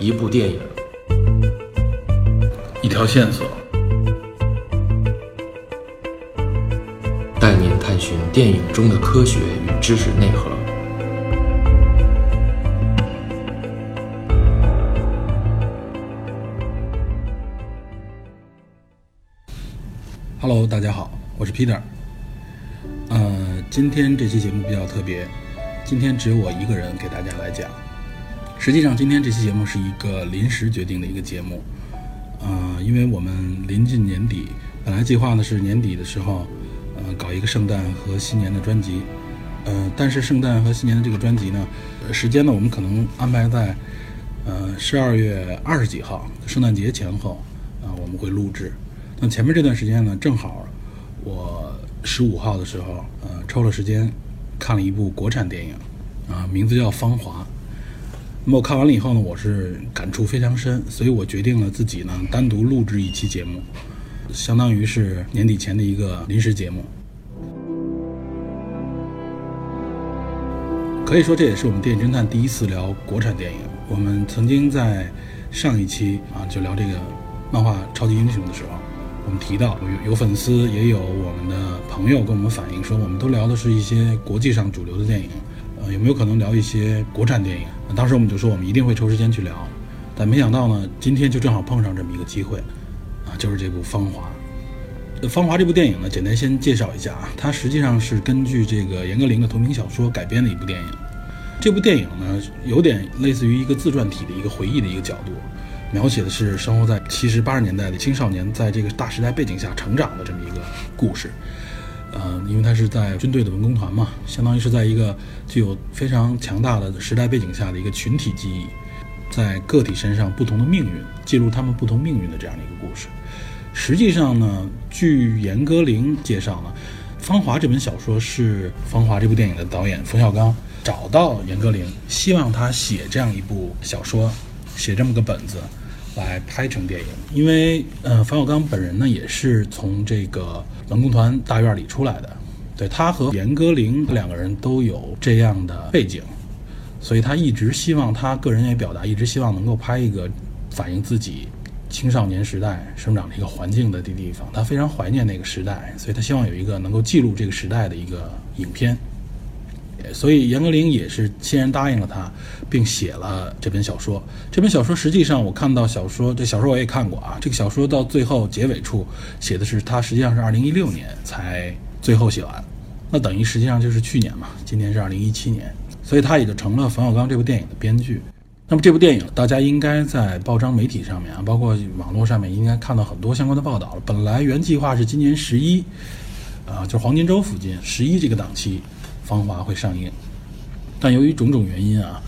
一部电影，一条线索，带您探寻电影中的科学与知识内核。Hello，大家好，我是 Peter。呃，今天这期节目比较特别，今天只有我一个人给大家来讲。实际上，今天这期节目是一个临时决定的一个节目。呃，因为我们临近年底，本来计划的是年底的时候，呃，搞一个圣诞和新年的专辑。呃，但是圣诞和新年的这个专辑呢，时间呢，我们可能安排在呃十二月二十几号，圣诞节前后啊、我们会录制。那前面这段时间呢，正好我十五号的时候，呃，抽了时间看了一部国产电影，啊、名字叫《芳华》。那么我看完了以后呢，我是感触非常深，所以我决定了自己呢单独录制一期节目，相当于是年底前的一个临时节目。可以说这也是我们电影侦探第一次聊国产电影。我们曾经在上一期啊就聊这个漫画超级英雄的时候，我们提到有有粉丝也有我们的朋友跟我们反映说，我们都聊的是一些国际上主流的电影，呃，有没有可能聊一些国产电影？当时我们就说我们一定会抽时间去聊，但没想到呢，今天就正好碰上这么一个机会，啊，就是这部《芳华》。《芳华》这部电影呢，简单先介绍一下啊，它实际上是根据这个严歌苓的同名小说改编的一部电影。这部电影呢，有点类似于一个自传体的一个回忆的一个角度，描写的是生活在七十八十年代的青少年在这个大时代背景下成长的这么一个故事。呃，因为他是在军队的文工团嘛，相当于是在一个具有非常强大的时代背景下的一个群体记忆，在个体身上不同的命运，记录他们不同命运的这样的一个故事。实际上呢，据严歌苓介绍呢，《芳华》这本小说是《芳华》这部电影的导演冯小刚找到严歌苓，希望他写这样一部小说，写这么个本子，来拍成电影。因为呃，冯小刚本人呢也是从这个文工团大院里出来的，对他和严歌苓两个人都有这样的背景，所以他一直希望他个人也表达，一直希望能够拍一个反映自己青少年时代生长的一个环境的地方。他非常怀念那个时代，所以他希望有一个能够记录这个时代的一个影片。所以严歌苓也是欣然答应了他，并写了这本小说。这本小说实际上我看到小说，这小说我也看过啊。这个小说到最后结尾处写的是他实际上是二零一六年才最后写完，那等于实际上就是去年嘛，今年是二零一七年，所以他也就成了冯小刚这部电影的编剧。那么这部电影大家应该在报章媒体上面啊，包括网络上面应该看到很多相关的报道了。本来原计划是今年十一，啊，就是黄金周附近十一这个档期。《芳华》会上映，但由于种种原因啊，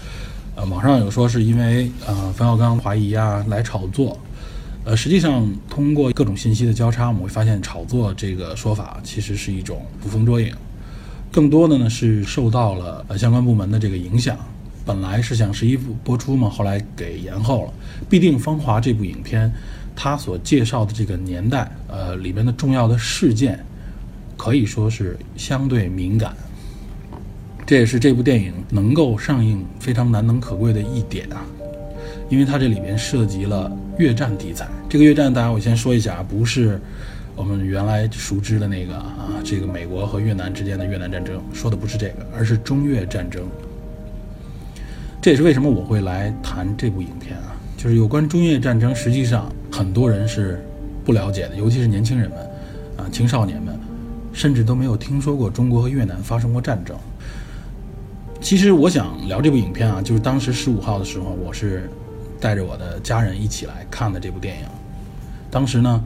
呃，网上有说是因为呃冯小刚怀疑啊来炒作，呃，实际上通过各种信息的交叉，我们会发现炒作这个说法其实是一种捕风捉影，更多的呢是受到了呃相关部门的这个影响。本来是想十一部播出嘛，后来给延后了。必定《芳华》这部影片，它所介绍的这个年代，呃，里面的重要的事件，可以说是相对敏感。这也是这部电影能够上映非常难能可贵的一点啊，因为它这里面涉及了越战题材。这个越战，大家我先说一下啊，不是我们原来熟知的那个啊，这个美国和越南之间的越南战争，说的不是这个，而是中越战争。这也是为什么我会来谈这部影片啊，就是有关中越战争，实际上很多人是不了解的，尤其是年轻人们啊，青少年们，甚至都没有听说过中国和越南发生过战争。其实我想聊这部影片啊，就是当时十五号的时候，我是带着我的家人一起来看的这部电影。当时呢，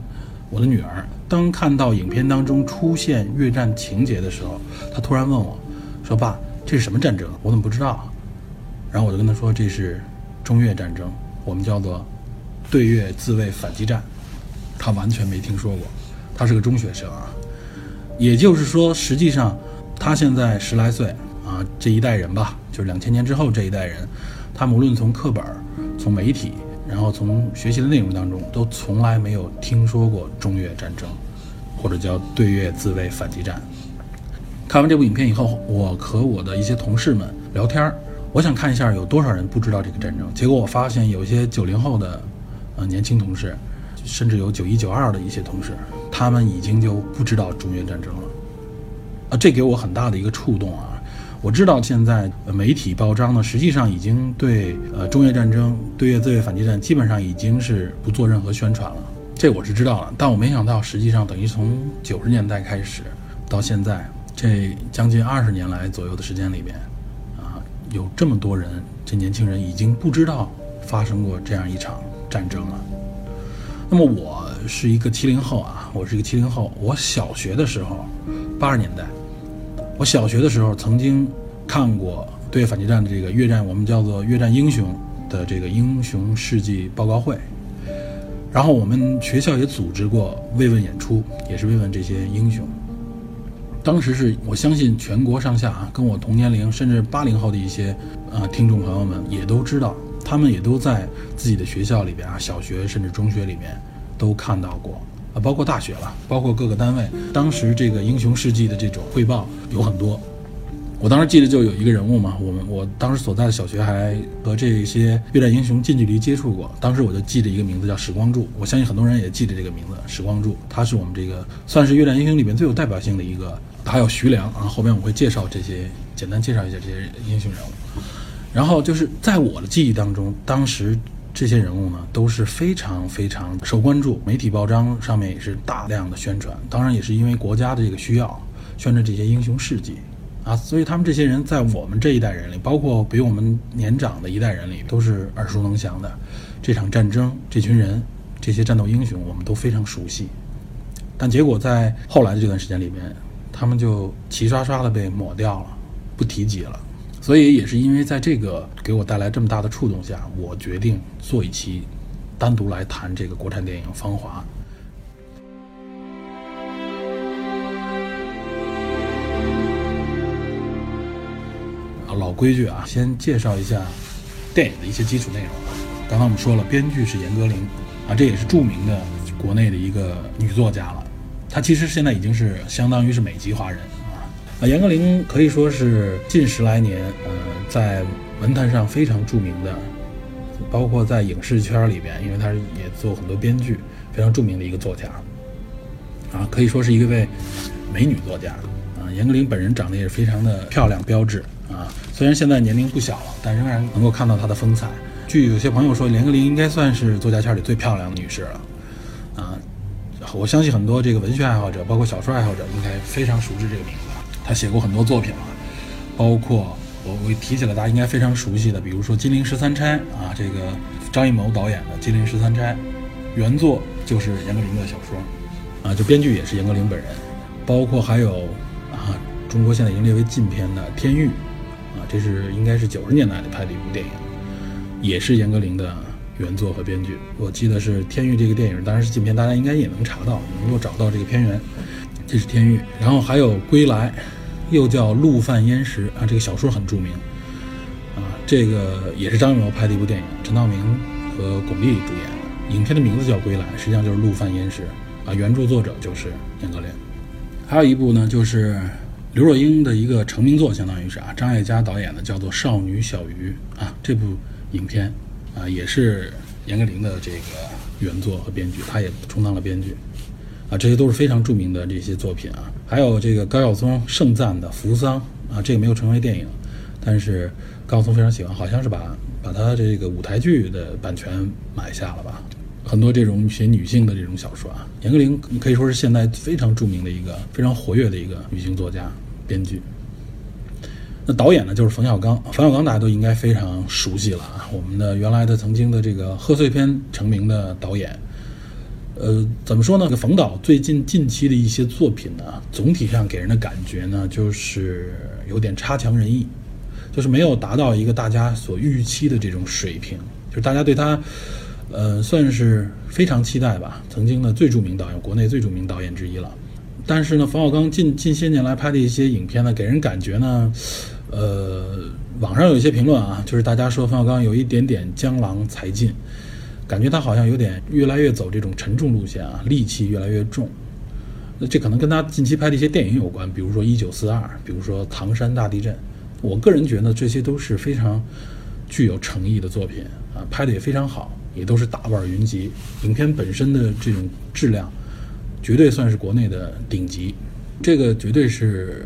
我的女儿当看到影片当中出现越战情节的时候，她突然问我，说：“爸，这是什么战争？我怎么不知道？”然后我就跟她说：“这是中越战争，我们叫做对越自卫反击战。”她完全没听说过，她是个中学生啊。也就是说，实际上她现在十来岁。啊，这一代人吧，就是两千年之后这一代人，他们无论从课本、从媒体，然后从学习的内容当中，都从来没有听说过中越战争，或者叫对越自卫反击战。看完这部影片以后，我和我的一些同事们聊天儿我想看一下有多少人不知道这个战争。结果我发现有一些九零后的呃年轻同事，甚至有九一九二的一些同事，他们已经就不知道中越战争了。啊，这给我很大的一个触动啊！我知道现在媒体报章呢，实际上已经对呃中越战争、对越自卫反击战基本上已经是不做任何宣传了。这我是知道了，但我没想到，实际上等于从九十年代开始到现在这将近二十年来左右的时间里边啊。有这么多人，这年轻人已经不知道发生过这样一场战争了。那么我是一个七零后啊，我是一个七零后。我小学的时候，八十年代，我小学的时候曾经看过对反击战的这个越战，我们叫做越战英雄的这个英雄事迹报告会。然后我们学校也组织过慰问演出，也是慰问这些英雄。当时是我相信全国上下啊，跟我同年龄甚至八零后的一些啊听众朋友们也都知道，他们也都在自己的学校里边啊，小学甚至中学里面都看到过啊，包括大学了，包括各个单位，当时这个英雄事迹的这种汇报有很多。我当时记得就有一个人物嘛，我们我当时所在的小学还和这些越战英雄近距离接触过，当时我就记着一个名字叫史光柱，我相信很多人也记得这个名字，史光柱，他是我们这个算是越战英雄里面最有代表性的一个。还有徐良啊，后面我会介绍这些，简单介绍一下这些英雄人物。然后就是在我的记忆当中，当时这些人物呢都是非常非常受关注，媒体报章上面也是大量的宣传。当然也是因为国家的这个需要，宣传这些英雄事迹啊，所以他们这些人在我们这一代人里，包括比我们年长的一代人里，都是耳熟能详的。这场战争，这群人，这些战斗英雄，我们都非常熟悉。但结果在后来的这段时间里面。他们就齐刷刷的被抹掉了，不提及了。所以也是因为在这个给我带来这么大的触动下，我决定做一期单独来谈这个国产电影《芳华》。老规矩啊，先介绍一下电影的一些基础内容。刚才我们说了，编剧是严歌苓啊，这也是著名的国内的一个女作家了。她其实现在已经是相当于是美籍华人啊，严歌苓可以说是近十来年，呃，在文坛上非常著名的，包括在影视圈里边，因为他也做很多编剧，非常著名的一个作家，啊，可以说是一位美女作家啊。严歌苓本人长得也是非常的漂亮标致啊，虽然现在年龄不小了，但仍然能够看到她的风采。据有些朋友说，严歌苓应该算是作家圈里最漂亮的女士了。啊我相信很多这个文学爱好者，包括小说爱好者，应该非常熟知这个名字。他写过很多作品了，包括我我提起来，大家应该非常熟悉的，比如说《金陵十三钗》啊，这个张艺谋导演的《金陵十三钗》，原作就是严歌苓的小说，啊，就编剧也是严歌苓本人。包括还有啊，中国现在已经列为禁片的《天域》，啊，这是应该是九十年代的拍的一部电影，也是严歌苓的。原作和编剧，我记得是《天域》这个电影，当然是禁片，大家应该也能查到，能够找到这个片源。这是《天域》，然后还有《归来》，又叫《陆犯焉识》啊，这个小说很著名啊。这个也是张艺谋拍的一部电影，陈道明和巩俐主演的。影片的名字叫《归来》，实际上就是《陆犯焉识》啊。原著作者就是严歌苓。还有一部呢，就是刘若英的一个成名作，相当于是啊，张艾嘉导演的，叫做《少女小鱼》啊。这部影片。啊，也是严歌苓的这个原作和编剧，他也充当了编剧，啊，这些都是非常著名的这些作品啊。还有这个高晓松盛赞的《扶桑》啊，这个没有成为电影，但是高晓松非常喜欢，好像是把把他这个舞台剧的版权买下了吧。很多这种写女性的这种小说啊，严歌苓可以说是现在非常著名的一个非常活跃的一个女性作家、编剧。那导演呢，就是冯小刚。冯小刚大家都应该非常熟悉了啊，我们的原来的曾经的这个贺岁片成名的导演。呃，怎么说呢？这个冯导最近近期的一些作品呢，总体上给人的感觉呢，就是有点差强人意，就是没有达到一个大家所预期的这种水平。就是大家对他，呃，算是非常期待吧。曾经的最著名导演，国内最著名导演之一了。但是呢，冯小刚近近些年来拍的一些影片呢，给人感觉呢。呃，网上有一些评论啊，就是大家说冯小刚有一点点江郎才尽，感觉他好像有点越来越走这种沉重路线啊，戾气越来越重。那这可能跟他近期拍的一些电影有关，比如说《一九四二》，比如说《唐山大地震》。我个人觉得这些都是非常具有诚意的作品啊，拍的也非常好，也都是大腕云集。影片本身的这种质量，绝对算是国内的顶级。这个绝对是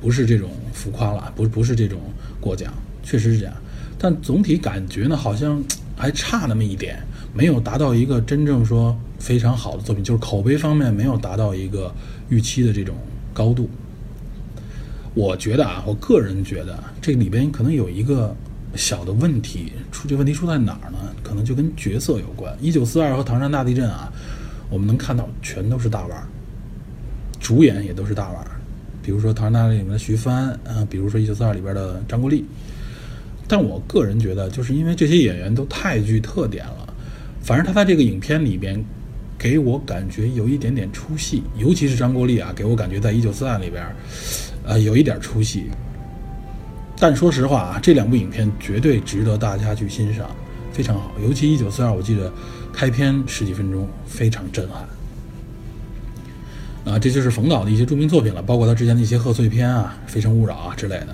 不是这种浮夸了？不不是这种过奖，确实是这样。但总体感觉呢，好像还差那么一点，没有达到一个真正说非常好的作品，就是口碑方面没有达到一个预期的这种高度。我觉得啊，我个人觉得这里边可能有一个小的问题，出这问题出在哪儿呢？可能就跟角色有关。一九四二和唐山大地震啊，我们能看到全都是大腕儿，主演也都是大腕儿，比如说唐山大地震里面的徐帆，啊，比如说一九四二里边的张国立。但我个人觉得，就是因为这些演员都太具特点了，反正他在这个影片里边给我感觉有一点点出戏，尤其是张国立啊，给我感觉在一九四二里边。呃，有一点出戏，但说实话啊，这两部影片绝对值得大家去欣赏，非常好。尤其《一九四二》，我记得开篇十几分钟非常震撼。啊，这就是冯导的一些著名作品了，包括他之前的一些贺岁片啊，《非诚勿扰》啊之类的。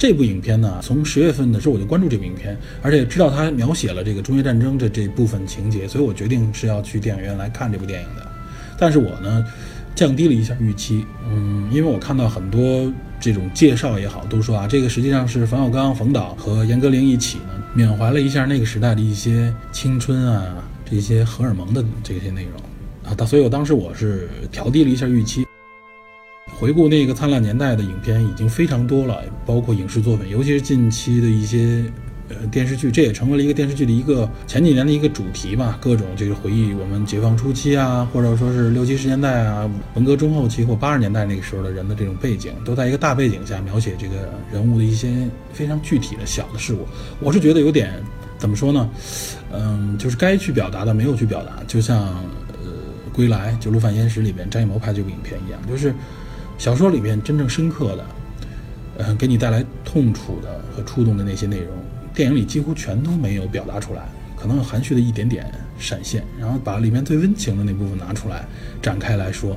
这部影片呢，从十月份的时候我就关注这部影片，而且知道它描写了这个中越战争的这部分情节，所以我决定是要去电影院来看这部电影的。但是我呢。降低了一下预期，嗯，因为我看到很多这种介绍也好，都说啊，这个实际上是冯小刚、冯导和严歌苓一起呢，缅怀了一下那个时代的一些青春啊，这些荷尔蒙的这些内容啊，所以我当时我是调低了一下预期。回顾那个灿烂年代的影片已经非常多了，包括影视作品，尤其是近期的一些。呃，电视剧这也成为了一个电视剧的一个前几年的一个主题吧，各种就是回忆我们解放初期啊，或者说是六七十年代啊，文革中后期或八十年代那个时候的人的这种背景，都在一个大背景下描写这个人物的一些非常具体的小的事物。我是觉得有点怎么说呢？嗯，就是该去表达的没有去表达，就像呃《归来》就《陆犯焉识》里边张艺谋拍这部影片一样，就是小说里面真正深刻的，嗯，给你带来痛楚的和触动的那些内容。电影里几乎全都没有表达出来，可能含蓄的一点点闪现，然后把里面最温情的那部分拿出来展开来说。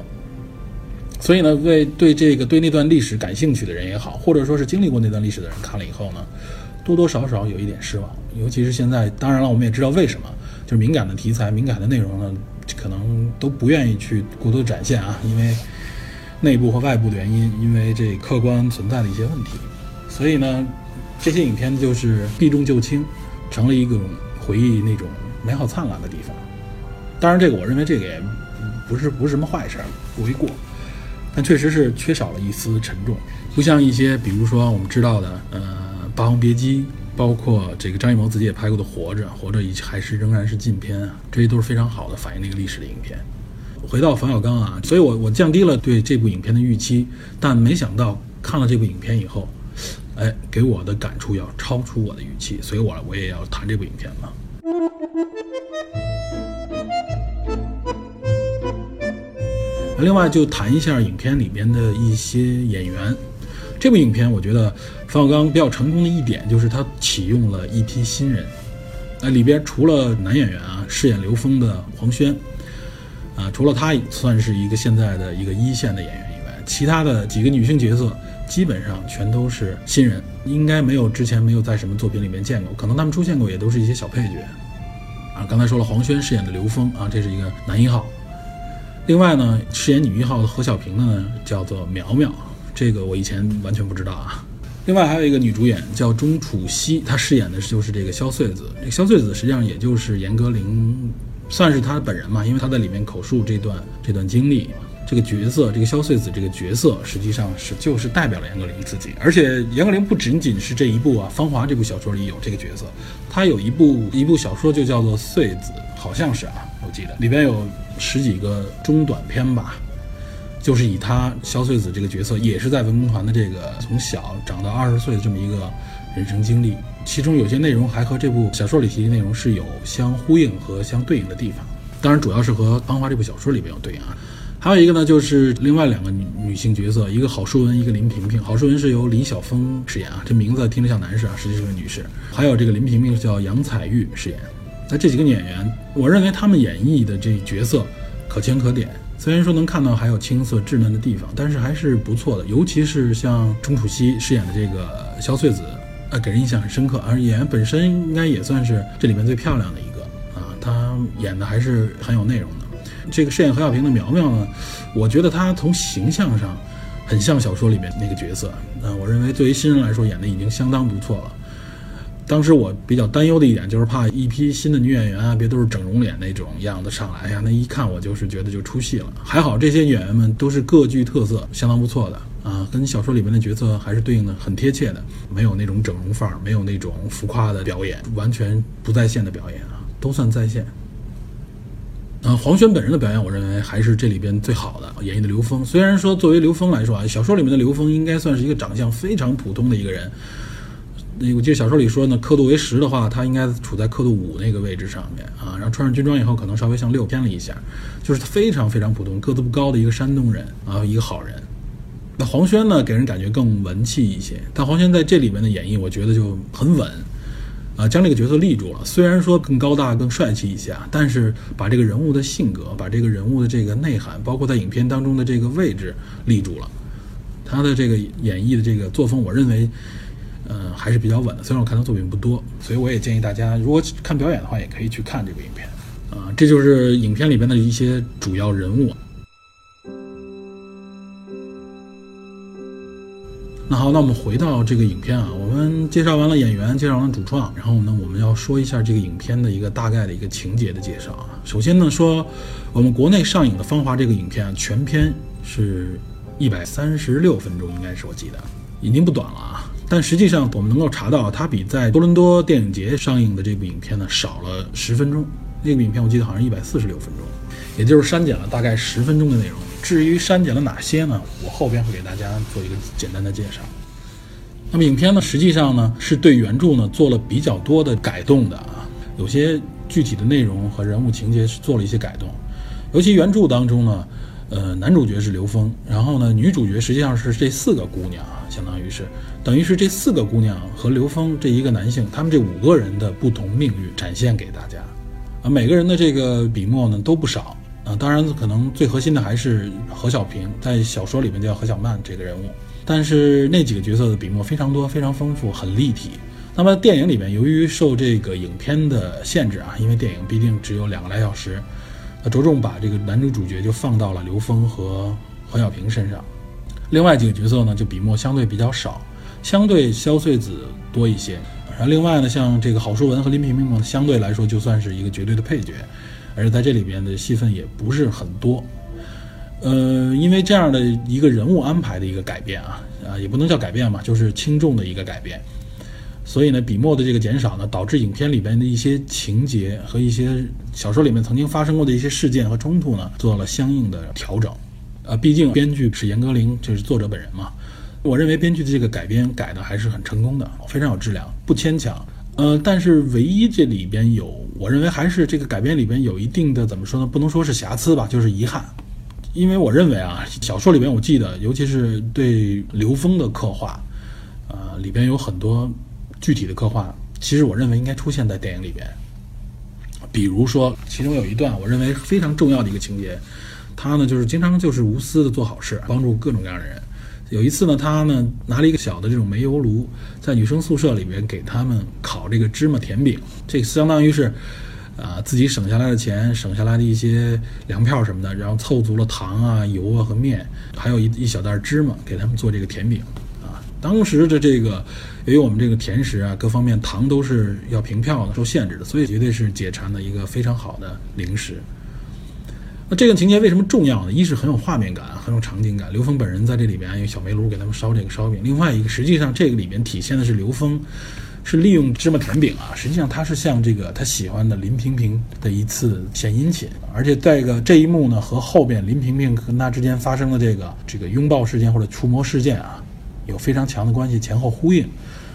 所以呢，为对这个对那段历史感兴趣的人也好，或者说是经历过那段历史的人看了以后呢，多多少少有一点失望。尤其是现在，当然了，我们也知道为什么，就是敏感的题材、敏感的内容呢，可能都不愿意去过多展现啊，因为内部和外部的原因，因为这客观存在的一些问题，所以呢。这些影片就是避重就轻，成了一个回忆那种美好灿烂的地方。当然，这个我认为这个也不是不是什么坏事，不为过。但确实是缺少了一丝沉重，不像一些比如说我们知道的，呃，《霸王别姬》，包括这个张艺谋自己也拍过的《活着》，《活着》已还是仍然是禁片啊，这些都是非常好的反映那个历史的影片。回到冯小刚啊，所以我我降低了对这部影片的预期，但没想到看了这部影片以后。哎，给我的感触要超出我的预期，所以我我也要谈这部影片了。另外就谈一下影片里边的一些演员。这部影片我觉得冯小刚比较成功的一点就是他启用了一批新人。那里边除了男演员啊，饰演刘峰的黄轩，啊，除了他算是一个现在的一个一线的演员以外，其他的几个女性角色。基本上全都是新人，应该没有之前没有在什么作品里面见过，可能他们出现过也都是一些小配角。啊，刚才说了黄轩饰演的刘峰啊，这是一个男一号。另外呢，饰演女一号的何小平呢叫做苗苗，这个我以前完全不知道啊。另外还有一个女主演叫钟楚曦，她饰演的就是这个萧穗子。这个萧穗子实际上也就是严歌苓，算是她本人嘛，因为他在里面口述这段这段经历。这个角色，这个萧穗子这个角色，实际上是就是代表了严歌苓自己。而且严歌苓不仅仅是这一部啊，《芳华》这部小说里有这个角色，他有一部一部小说就叫做《穗子》，好像是啊，我记得里边有十几个中短篇吧，就是以他萧穗子这个角色，也是在文工团的这个从小长到二十岁的这么一个人生经历，其中有些内容还和这部小说里提的内容是有相呼应和相对应的地方。当然，主要是和《芳华》这部小说里边有对应啊。还有一个呢，就是另外两个女女性角色，一个郝淑文，一个林萍萍。郝淑文是由李晓峰饰演啊，这名字听着像男士啊，实际是个女士。还有这个林萍萍叫杨采钰饰演。那这几个演员，我认为他们演绎的这角色可圈可点，虽然说能看到还有青涩稚嫩的地方，但是还是不错的。尤其是像钟楚曦饰演的这个萧穗子，呃，给人印象很深刻。而演员本身应该也算是这里面最漂亮的一个啊，她演的还是很有内容的。这个饰演何小平的苗苗呢，我觉得她从形象上很像小说里面那个角色。嗯，我认为作为新人来说，演的已经相当不错了。当时我比较担忧的一点就是怕一批新的女演员啊，别都是整容脸那种样子上来，呀，那一看我就是觉得就出戏了。还好这些演员们都是各具特色，相当不错的啊，跟小说里面的角色还是对应的很贴切的，没有那种整容范儿，没有那种浮夸的表演，完全不在线的表演啊，都算在线。啊，黄轩本人的表演，我认为还是这里边最好的，演绎的刘峰。虽然说作为刘峰来说啊，小说里面的刘峰应该算是一个长相非常普通的一个人。那我记得小说里说呢，刻度为十的话，他应该处在刻度五那个位置上面啊。然后穿上军装以后，可能稍微向六偏了一下，就是非常非常普通，个子不高的一个山东人啊，一个好人。那黄轩呢，给人感觉更文气一些。但黄轩在这里面的演绎，我觉得就很稳啊，将这个角色立住了。虽然说更高大、更帅气一些啊，但是把这个人物的性格、把这个人物的这个内涵，包括在影片当中的这个位置立住了。他的这个演绎的这个作风，我认为。嗯，还是比较稳的。虽然我看他作品不多，所以我也建议大家，如果看表演的话，也可以去看这部影片。啊，这就是影片里边的一些主要人物。那好，那我们回到这个影片啊，我们介绍完了演员，介绍完了主创，然后呢，我们要说一下这个影片的一个大概的一个情节的介绍啊。首先呢，说我们国内上映的《芳华》这个影片啊，全片是一百三十六分钟，应该是我记得，已经不短了啊。但实际上，我们能够查到，它比在多伦多电影节上映的这部影片呢少了十分钟。那部影片我记得好像一百四十六分钟，也就是删减了大概十分钟的内容。至于删减了哪些呢？我后边会给大家做一个简单的介绍。那么影片呢，实际上呢是对原著呢做了比较多的改动的啊，有些具体的内容和人物情节是做了一些改动。尤其原著当中呢，呃，男主角是刘峰，然后呢，女主角实际上是这四个姑娘啊，相当于是。等于是这四个姑娘和刘峰这一个男性，他们这五个人的不同命运展现给大家，啊，每个人的这个笔墨呢都不少啊。当然，可能最核心的还是何小平，在小说里面叫何小曼这个人物，但是那几个角色的笔墨非常多，非常丰富，很立体。那么电影里面，由于受这个影片的限制啊，因为电影毕竟只有两个来小时，呃，着重把这个男主主角就放到了刘峰和何小平身上，另外几个角色呢就笔墨相对比较少。相对萧穗子多一些，然后另外呢，像这个郝淑文和林萍萍呢，相对来说就算是一个绝对的配角，而且在这里边的戏份也不是很多。呃，因为这样的一个人物安排的一个改变啊，啊，也不能叫改变嘛，就是轻重的一个改变。所以呢，笔墨的这个减少呢，导致影片里边的一些情节和一些小说里面曾经发生过的一些事件和冲突呢，做了相应的调整。呃，毕竟编剧是严歌苓，就是作者本人嘛。我认为编剧的这个改编改的还是很成功的，非常有质量，不牵强。呃，但是唯一这里边有，我认为还是这个改编里边有一定的怎么说呢？不能说是瑕疵吧，就是遗憾。因为我认为啊，小说里边我记得，尤其是对刘峰的刻画，呃，里边有很多具体的刻画，其实我认为应该出现在电影里边。比如说，其中有一段我认为非常重要的一个情节，他呢就是经常就是无私的做好事，帮助各种各样的人。有一次呢，他呢拿了一个小的这种煤油炉，在女生宿舍里面给他们烤这个芝麻甜饼，这相当于是，啊自己省下来的钱，省下来的一些粮票什么的，然后凑足了糖啊、油啊和面，还有一一小袋芝麻给他们做这个甜饼，啊，当时的这个由于我们这个甜食啊各方面糖都是要凭票的，受限制的，所以绝对是解馋的一个非常好的零食。这个情节为什么重要呢？一是很有画面感，很有场景感。刘峰本人在这里边用小煤炉给他们烧这个烧饼。另外一个，实际上这个里面体现的是刘峰是利用芝麻甜饼啊，实际上他是向这个他喜欢的林萍萍的一次献殷勤。而且这个这一幕呢，和后边林萍萍跟他之间发生的这个这个拥抱事件或者触摸事件啊，有非常强的关系，前后呼应，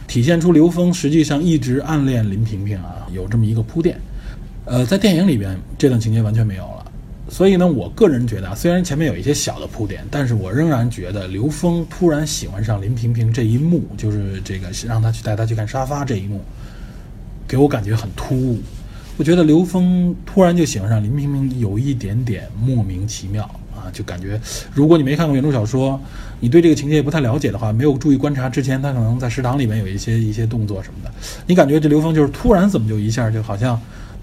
体现出刘峰实际上一直暗恋林萍萍啊，有这么一个铺垫。呃，在电影里边这段情节完全没有了。所以呢，我个人觉得啊，虽然前面有一些小的铺垫，但是我仍然觉得刘峰突然喜欢上林萍萍这一幕，就是这个让他去带他去看沙发这一幕，给我感觉很突兀。我觉得刘峰突然就喜欢上林萍萍有一点点莫名其妙啊，就感觉如果你没看过原著小说，你对这个情节也不太了解的话，没有注意观察之前，他可能在食堂里面有一些一些动作什么的，你感觉这刘峰就是突然怎么就一下就好像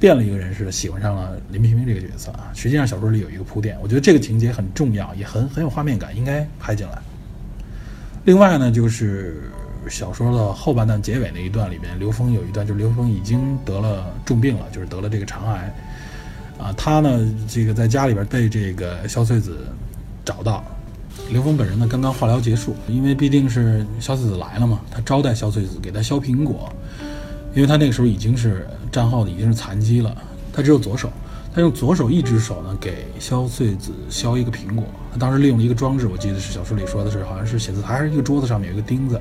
变了一个人似的，喜欢上了林平平这个角色啊。实际上小说里有一个铺垫，我觉得这个情节很重要，也很很有画面感，应该拍进来。另外呢，就是小说的后半段结尾那一段里面，刘峰有一段就是刘峰已经得了重病了，就是得了这个肠癌。啊，他呢，这个在家里边被这个萧穗子找到，刘峰本人呢刚刚化疗结束，因为毕竟是萧穗子来了嘛，他招待萧穗子给他削苹果，因为他那个时候已经是战后的已经是残疾了，他只有左手，他用左手一只手呢给萧穗子削一个苹果，他当时利用了一个装置，我记得是小说里说的是好像是写字台还是一个桌子上面有一个钉子，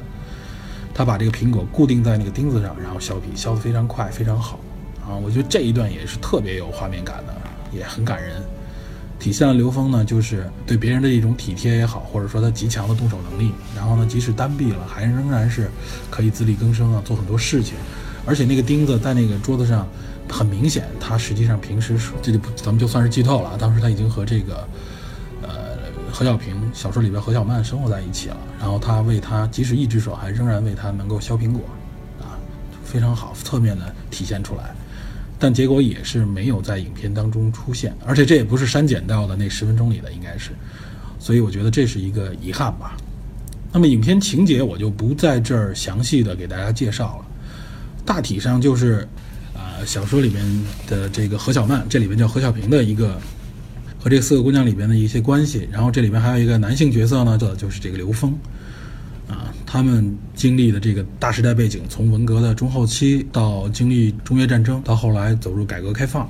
他把这个苹果固定在那个钉子上，然后削皮削得非常快非常好。啊，我觉得这一段也是特别有画面感的，也很感人，体现了刘峰呢，就是对别人的一种体贴也好，或者说他极强的动手能力。然后呢，即使单臂了，还仍然是可以自力更生啊，做很多事情。而且那个钉子在那个桌子上，很明显，他实际上平时这就不咱们就算是剧透了。当时他已经和这个呃何小平小说里边何小曼生活在一起了。然后他为他，即使一只手，还仍然为他能够削苹果，啊，非常好，侧面的体现出来。但结果也是没有在影片当中出现，而且这也不是删减到的那十分钟里的，应该是，所以我觉得这是一个遗憾吧。那么影片情节我就不在这儿详细的给大家介绍了，大体上就是，啊，小说里面的这个何小曼，这里边叫何小平的一个和这四个姑娘里边的一些关系，然后这里边还有一个男性角色呢，这就是这个刘峰。啊，他们经历的这个大时代背景，从文革的中后期到经历中越战争，到后来走入改革开放，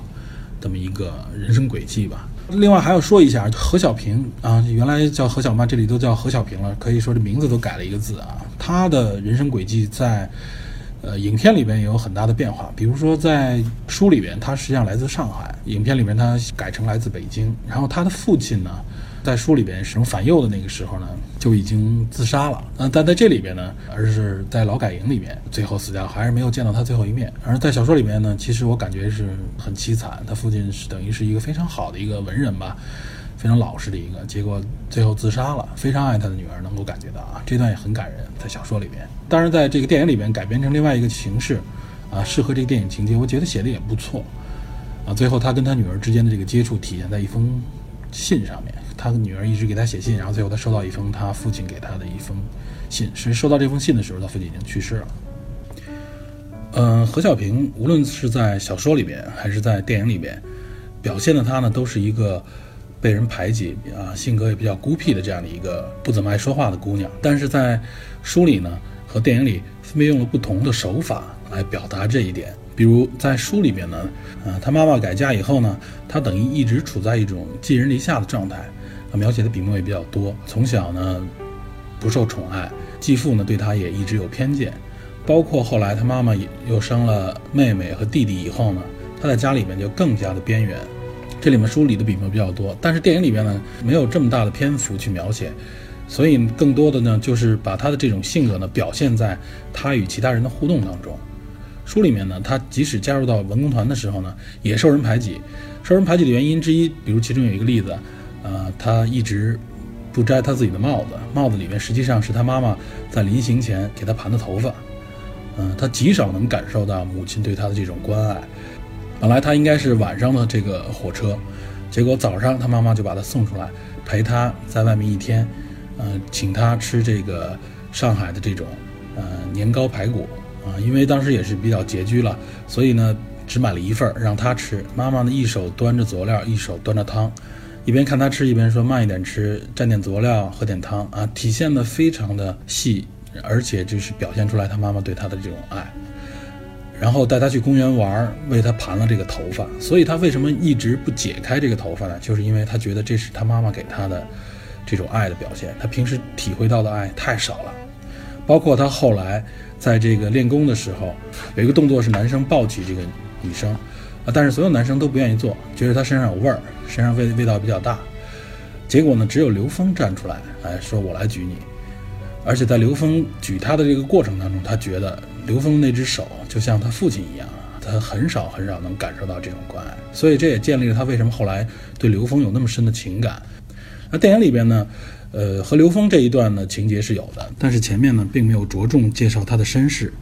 这么一个人生轨迹吧。另外还要说一下何小平啊，原来叫何小曼，这里都叫何小平了，可以说这名字都改了一个字啊。他的人生轨迹在呃影片里边也有很大的变化，比如说在书里边，他实际上来自上海，影片里面他改成来自北京，然后他的父亲呢。在书里边使用反右的那个时候呢，就已经自杀了。嗯，但在这里边呢，而是在劳改营里面最后死掉，还是没有见到他最后一面。而在小说里面呢，其实我感觉是很凄惨。他父亲是等于是一个非常好的一个文人吧，非常老实的一个，结果最后自杀了。非常爱他的女儿，能够感觉到啊，这段也很感人。在小说里面，当然在这个电影里面改编成另外一个形式，啊，适合这个电影情节，我觉得写的也不错。啊，最后他跟他女儿之间的这个接触体现在一封信上面。他的女儿一直给他写信，然后最后他收到一封他父亲给他的一封信。是收到这封信的时候，他父亲已经去世了。嗯，何小平无论是在小说里面还是在电影里面，表现的他呢，都是一个被人排挤啊，性格也比较孤僻的这样的一个不怎么爱说话的姑娘。但是在书里呢和电影里分别用了不同的手法来表达这一点。比如在书里边呢，啊，他妈妈改嫁以后呢，他等于一直处在一种寄人篱下的状态。描写的笔墨也比较多。从小呢，不受宠爱，继父呢对他也一直有偏见。包括后来他妈妈又生了妹妹和弟弟以后呢，他在家里面就更加的边缘。这里面书里的笔墨比较多，但是电影里面呢没有这么大的篇幅去描写，所以更多的呢就是把他的这种性格呢表现在他与其他人的互动当中。书里面呢，他即使加入到文工团的时候呢，也受人排挤。受人排挤的原因之一，比如其中有一个例子。呃，他一直不摘他自己的帽子，帽子里面实际上是他妈妈在临行前给他盘的头发。嗯，他极少能感受到母亲对他的这种关爱。本来他应该是晚上的这个火车，结果早上他妈妈就把他送出来，陪他在外面一天，嗯，请他吃这个上海的这种呃年糕排骨啊，因为当时也是比较拮据了，所以呢只买了一份让他吃。妈妈呢一手端着佐料，一手端着汤。一边看他吃，一边说慢一点吃，蘸点佐料，喝点汤啊，体现的非常的细，而且就是表现出来他妈妈对他的这种爱。然后带他去公园玩，为他盘了这个头发。所以他为什么一直不解开这个头发呢？就是因为他觉得这是他妈妈给他的这种爱的表现。他平时体会到的爱太少了。包括他后来在这个练功的时候，有一个动作是男生抱起这个女生。啊！但是所有男生都不愿意做，觉得他身上有味儿，身上味味道比较大。结果呢，只有刘峰站出来，哎，说我来举你。而且在刘峰举他的这个过程当中，他觉得刘峰那只手就像他父亲一样，他很少很少能感受到这种关爱。所以这也建立了他为什么后来对刘峰有那么深的情感。那电影里边呢，呃，和刘峰这一段呢情节是有的，但是前面呢并没有着重介绍他的身世，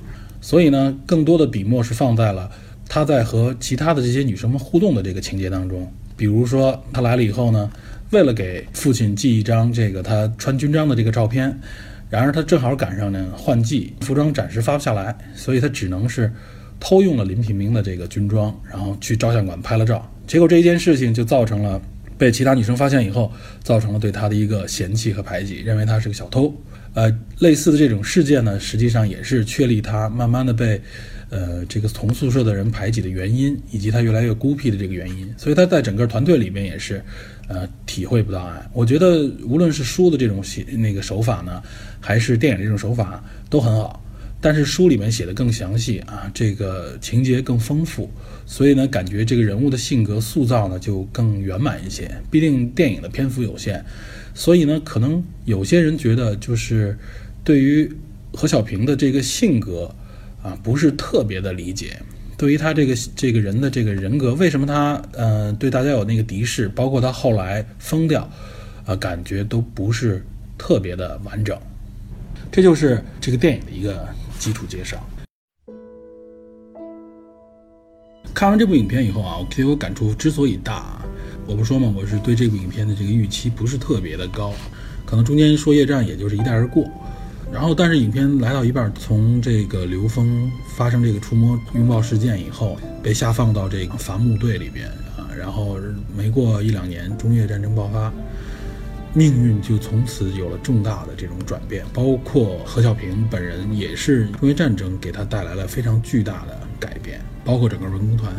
所以呢，更多的笔墨是放在了他在和其他的这些女生们互动的这个情节当中。比如说，他来了以后呢，为了给父亲寄一张这个他穿军装的这个照片，然而他正好赶上呢换季，服装暂时发不下来，所以他只能是偷用了林品明的这个军装，然后去照相馆拍了照。结果这一件事情就造成了被其他女生发现以后，造成了对他的一个嫌弃和排挤，认为他是个小偷。呃，类似的这种事件呢，实际上也是确立他慢慢的被。呃，这个同宿舍的人排挤的原因，以及他越来越孤僻的这个原因，所以他在整个团队里面也是，呃，体会不到爱。我觉得无论是书的这种写那个手法呢，还是电影这种手法都很好，但是书里面写的更详细啊，这个情节更丰富，所以呢，感觉这个人物的性格塑造呢就更圆满一些。毕竟电影的篇幅有限，所以呢，可能有些人觉得就是对于何小平的这个性格。啊，不是特别的理解，对于他这个这个人的这个人格，为什么他呃对大家有那个敌视，包括他后来疯掉，啊，感觉都不是特别的完整。这就是这个电影的一个基础介绍。看完这部影片以后啊，我给我感触之所以大，我不说嘛，我是对这部影片的这个预期不是特别的高，可能中间说夜战也就是一带而过。然后，但是影片来到一半，从这个刘峰发生这个触摸拥抱事件以后，被下放到这个伐木队里边啊，然后没过一两年，中越战争爆发，命运就从此有了重大的这种转变，包括何小平本人也是中越战争给他带来了非常巨大的改变，包括整个文工团。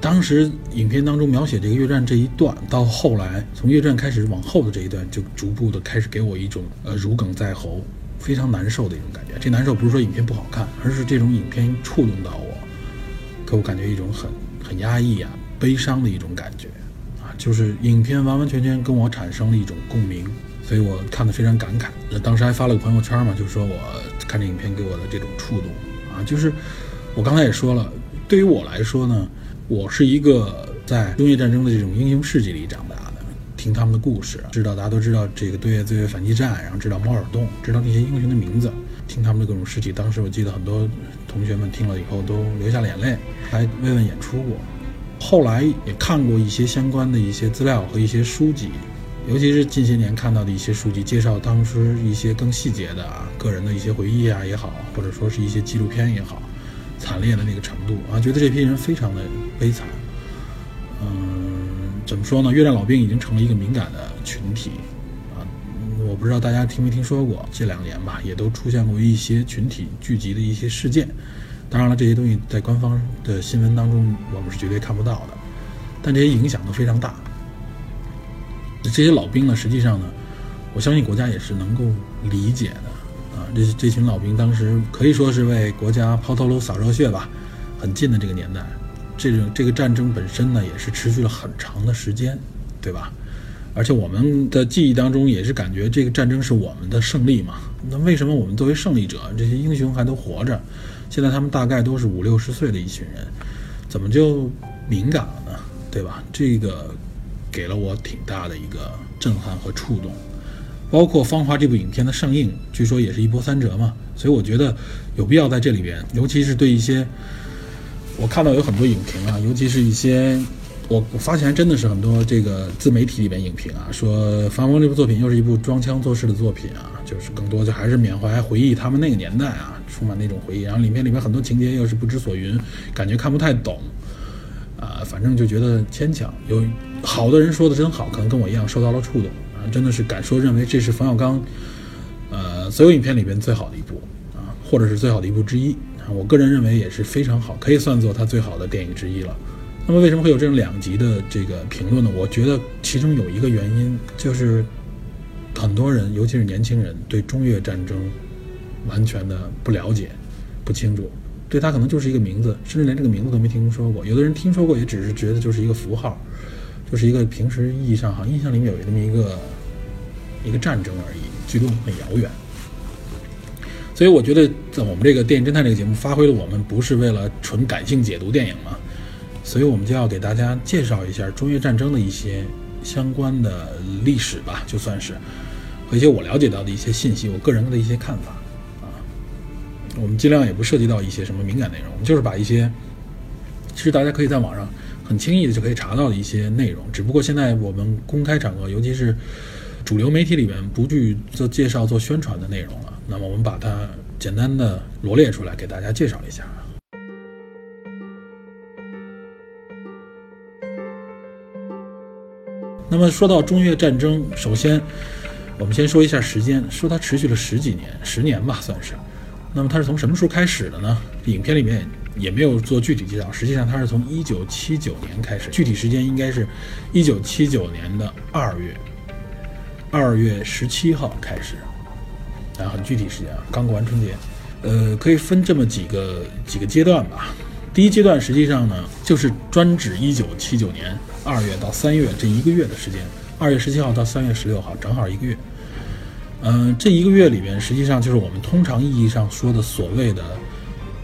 当时影片当中描写这个越战这一段，到后来从越战开始往后的这一段，就逐步的开始给我一种呃如鲠在喉。非常难受的一种感觉，这难受不是说影片不好看，而是这种影片触动到我，给我感觉一种很很压抑啊、悲伤的一种感觉，啊，就是影片完完全全跟我产生了一种共鸣，所以我看得非常感慨。那当时还发了个朋友圈嘛，就说我看这影片给我的这种触动，啊，就是我刚才也说了，对于我来说呢，我是一个在中越战争的这种英雄事迹里长大。听他们的故事，知道大家都知道这个对越自卫反击战，然后知道猫耳洞，知道那些英雄的名字，听他们的各种事迹。当时我记得很多同学们听了以后都流下了眼泪，还慰问演出过。后来也看过一些相关的一些资料和一些书籍，尤其是近些年看到的一些书籍，介绍当时一些更细节的啊个人的一些回忆啊也好，或者说是一些纪录片也好，惨烈的那个程度啊，觉得这批人非常的悲惨。嗯怎么说呢？越战老兵已经成了一个敏感的群体，啊，我不知道大家听没听说过，这两年吧，也都出现过一些群体聚集的一些事件。当然了，这些东西在官方的新闻当中，我们是绝对看不到的，但这些影响都非常大。这些老兵呢，实际上呢，我相信国家也是能够理解的，啊，这这群老兵当时可以说是为国家抛头颅洒热血吧，很近的这个年代。这种这个战争本身呢，也是持续了很长的时间，对吧？而且我们的记忆当中也是感觉这个战争是我们的胜利嘛。那为什么我们作为胜利者，这些英雄还都活着？现在他们大概都是五六十岁的一群人，怎么就敏感了呢？对吧？这个给了我挺大的一个震撼和触动。包括《芳华》这部影片的上映，据说也是一波三折嘛。所以我觉得有必要在这里边，尤其是对一些。我看到有很多影评啊，尤其是一些，我我发现真的是很多这个自媒体里边影评啊，说《防风》这部作品又是一部装腔作势的作品啊，就是更多就还是缅怀回忆他们那个年代啊，充满那种回忆，然后里面里面很多情节又是不知所云，感觉看不太懂，啊，反正就觉得牵强。有好的人说的真好，可能跟我一样受到了触动啊，真的是敢说认为这是冯小刚，呃，所有影片里边最好的一部啊，或者是最好的一部之一。我个人认为也是非常好，可以算作他最好的电影之一了。那么为什么会有这种两极的这个评论呢？我觉得其中有一个原因就是，很多人，尤其是年轻人，对中越战争完全的不了解、不清楚，对他可能就是一个名字，甚至连这个名字都没听说过。有的人听说过，也只是觉得就是一个符号，就是一个平时意义上好像印象里面有这么一个一个战争而已，距离我们很遥远。所以我觉得，在我们这个电影侦探这个节目，发挥了我们不是为了纯感性解读电影嘛，所以我们就要给大家介绍一下中越战争的一些相关的历史吧，就算是和一些我了解到的一些信息，我个人的一些看法啊。我们尽量也不涉及到一些什么敏感内容，我们就是把一些其实大家可以在网上很轻易的就可以查到的一些内容，只不过现在我们公开场合，尤其是主流媒体里面不去做介绍、做宣传的内容了。那么我们把它简单的罗列出来，给大家介绍一下。那么说到中越战争，首先我们先说一下时间，说它持续了十几年，十年吧算是。那么它是从什么时候开始的呢？影片里面也没有做具体介绍，实际上它是从一九七九年开始，具体时间应该是一九七九年的二月，二月十七号开始，啊，很具体时间啊，刚过完春节。呃，可以分这么几个几个阶段吧。第一阶段实际上呢，就是专指一九七九年。二月到三月这一个月的时间，二月十七号到三月十六号，正好一个月。嗯，这一个月里面，实际上就是我们通常意义上说的所谓的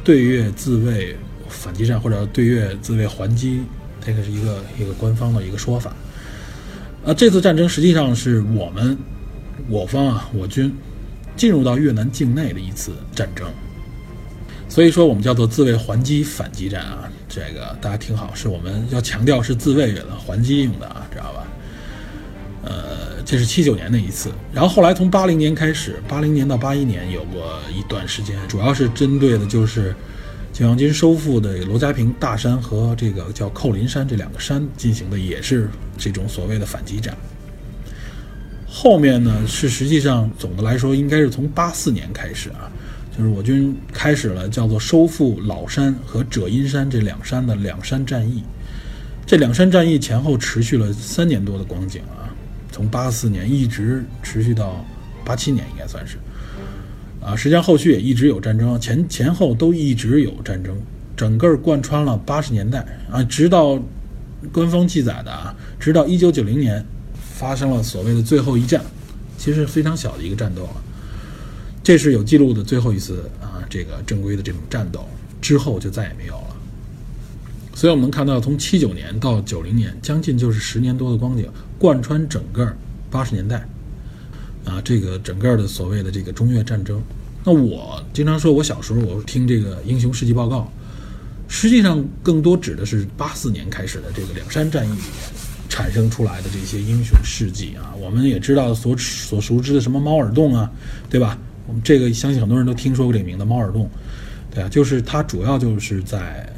对越自卫反击战，或者对越自卫还击，这个是一个一个官方的一个说法。啊，这次战争实际上是我们我方啊，我军进入到越南境内的一次战争，所以说我们叫做自卫还击反击战啊。这个大家听好，是我们要强调是自卫的还击用的啊，知道吧？呃，这是七九年的一次，然后后来从八零年开始，八零年到八一年有过一段时间，主要是针对的就是解放军收复的罗家坪大山和这个叫寇林山这两个山进行的，也是这种所谓的反击战。后面呢，是实际上总的来说，应该是从八四年开始啊。就是我军开始了叫做收复老山和者阴山这两山的两山战役，这两山战役前后持续了三年多的光景啊，从八四年一直持续到八七年，应该算是啊，实际上后续也一直有战争，前前后都一直有战争，整个贯穿了八十年代啊，直到官方记载的啊，直到一九九零年发生了所谓的最后一战，其实非常小的一个战斗啊。这是有记录的最后一次啊，这个正规的这种战斗之后就再也没有了。所以我们能看到，从七九年到九零年，将近就是十年多的光景，贯穿整个八十年代啊，这个整个的所谓的这个中越战争。那我经常说，我小时候我听这个英雄事迹报告，实际上更多指的是八四年开始的这个两山战役里面产生出来的这些英雄事迹啊。我们也知道所所熟知的什么猫耳洞啊，对吧？我们这个相信很多人都听说过这个名字，猫耳洞，对啊，就是它主要就是在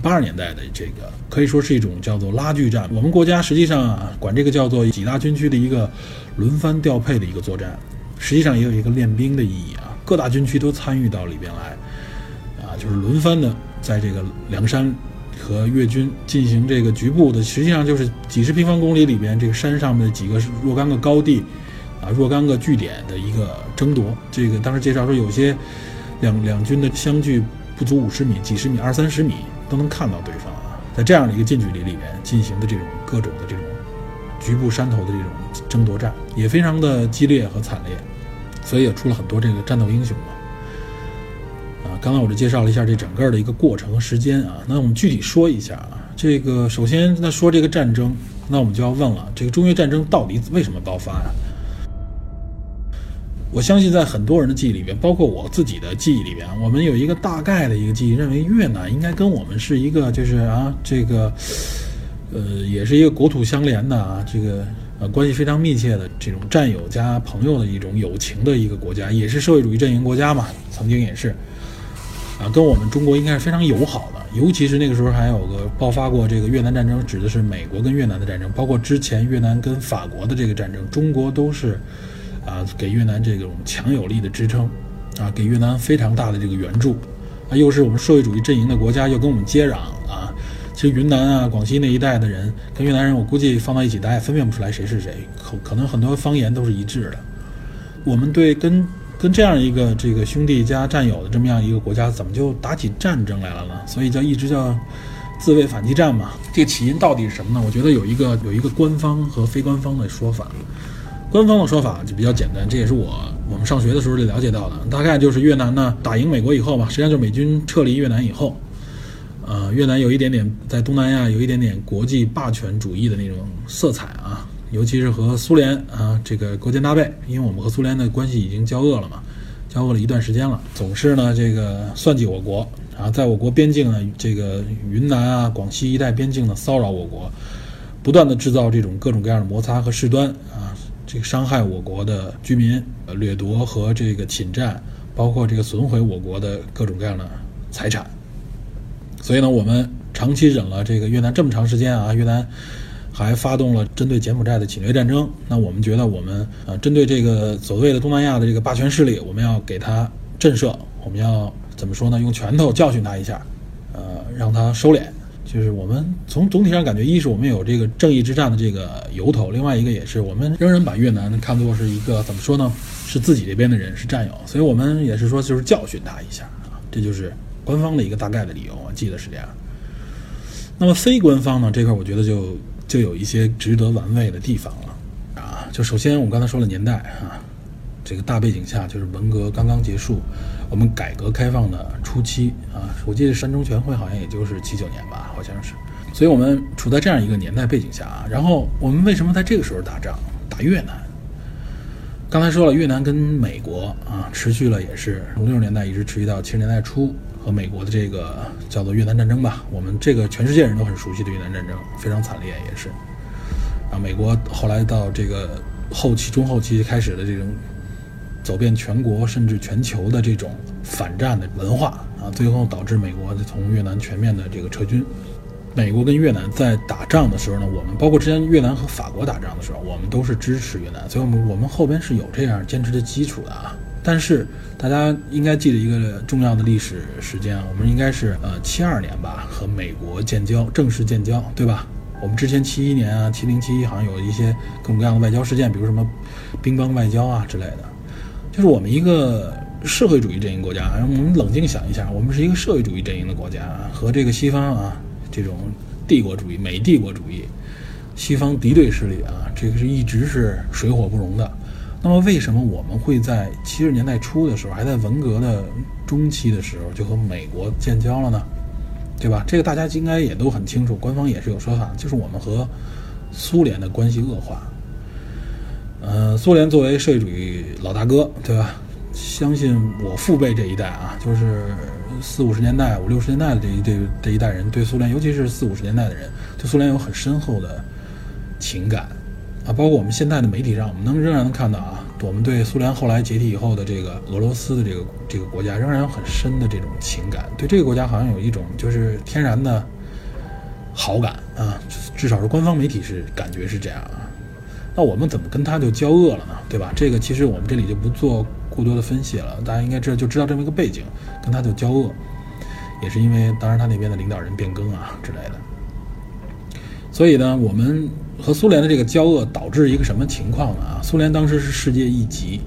八十年代的这个可以说是一种叫做拉锯战。我们国家实际上啊，管这个叫做几大军区的一个轮番调配的一个作战，实际上也有一个练兵的意义啊。各大军区都参与到里边来，啊，就是轮番的在这个梁山和越军进行这个局部的，实际上就是几十平方公里里边这个山上面的几个若干个高地。啊，若干个据点的一个争夺，这个当时介绍说，有些两两军的相距不足五十米、几十米、二三十米都能看到对方啊，在这样的一个近距离里面进行的这种各种的这种局部山头的这种争夺战，也非常的激烈和惨烈，所以也出了很多这个战斗英雄嘛。刚刚我就介绍了一下这整个的一个过程和时间啊，那我们具体说一下啊，这个首先那说这个战争，那我们就要问了，这个中越战争到底为什么爆发呀？我相信在很多人的记忆里边，包括我自己的记忆里边，我们有一个大概的一个记忆，认为越南应该跟我们是一个，就是啊，这个，呃，也是一个国土相连的啊，这个呃关系非常密切的这种战友加朋友的一种友情的一个国家，也是社会主义阵营国家嘛，曾经也是啊，跟我们中国应该是非常友好的，尤其是那个时候还有个爆发过这个越南战争，指的是美国跟越南的战争，包括之前越南跟法国的这个战争，中国都是。啊，给越南这种强有力的支撑，啊，给越南非常大的这个援助，啊，又是我们社会主义阵营的国家，又跟我们接壤啊。其实云南啊、广西那一带的人跟越南人，我估计放到一起，大家也分辨不出来谁是谁，可可能很多方言都是一致的。我们对跟跟这样一个这个兄弟加战友的这么样一个国家，怎么就打起战争来了呢？所以叫一直叫自卫反击战嘛。这个起因到底是什么呢？我觉得有一个有一个官方和非官方的说法。官方的说法就比较简单，这也是我我们上学的时候就了解到的。大概就是越南呢打赢美国以后吧，实际上就是美军撤离越南以后，呃，越南有一点点在东南亚有一点点国际霸权主义的那种色彩啊，尤其是和苏联啊这个勾肩搭背，因为我们和苏联的关系已经交恶了嘛，交恶了一段时间了，总是呢这个算计我国啊，在我国边境呢这个云南啊、广西一带边境呢骚扰我国，不断的制造这种各种各样的摩擦和事端啊，这个伤害我国的居民，掠夺和这个侵占，包括这个损毁我国的各种各样的财产。所以呢，我们长期忍了这个越南这么长时间啊，越南还发动了针对柬埔寨的侵略战争。那我们觉得，我们呃针对这个所谓的东南亚的这个霸权势力，我们要给他震慑，我们要怎么说呢？用拳头教训他一下，呃，让他收敛。就是我们从总体上感觉，一是我们有这个正义之战的这个由头，另外一个也是我们仍然把越南看作是一个怎么说呢？是自己这边的人，是战友，所以我们也是说就是教训他一下啊，这就是。官方的一个大概的理由，我记得是这样。那么非官方呢？这块我觉得就就有一些值得玩味的地方了啊。就首先我们刚才说了年代啊，这个大背景下就是文革刚刚结束，我们改革开放的初期啊。我记得三中全会好像也就是七九年吧，好像是。所以我们处在这样一个年代背景下啊。然后我们为什么在这个时候打仗？打越南？刚才说了，越南跟美国啊持续了也是从六十年代一直持续到七十年代初。和美国的这个叫做越南战争吧，我们这个全世界人都很熟悉的越南战争，非常惨烈也是。啊，美国后来到这个后期、中后期开始的这种走遍全国甚至全球的这种反战的文化啊，最后导致美国从越南全面的这个撤军。美国跟越南在打仗的时候呢，我们包括之前越南和法国打仗的时候，我们都是支持越南，所以我们我们后边是有这样坚持的基础的啊。但是大家应该记得一个重要的历史时间啊，我们应该是呃七二年吧，和美国建交，正式建交，对吧？我们之前七一年啊，七零七一好像有一些各种各样的外交事件，比如什么乒乓外交啊之类的。就是我们一个社会主义阵营国家，我们冷静想一下，我们是一个社会主义阵营的国家，和这个西方啊这种帝国主义、美帝国主义、西方敌对势力啊，这个是一直是水火不容的。那么，为什么我们会在七十年代初的时候，还在文革的中期的时候，就和美国建交了呢？对吧？这个大家应该也都很清楚，官方也是有说法，就是我们和苏联的关系恶化。呃，苏联作为社会主义老大哥，对吧？相信我父辈这一代啊，就是四五十年代、五六十年代的这一这这一代人，对苏联，尤其是四五十年代的人，对苏联有很深厚的情感。啊，包括我们现在的媒体上，我们能仍然能看到啊，我们对苏联后来解体以后的这个俄罗斯的这个这个国家，仍然有很深的这种情感，对这个国家好像有一种就是天然的好感啊，至少是官方媒体是感觉是这样啊。那我们怎么跟他就交恶了呢？对吧？这个其实我们这里就不做过多的分析了，大家应该知道就知道这么一个背景，跟他就交恶，也是因为当然他那边的领导人变更啊之类的。所以呢，我们。和苏联的这个交恶导致一个什么情况呢？啊，苏联当时是世界一极，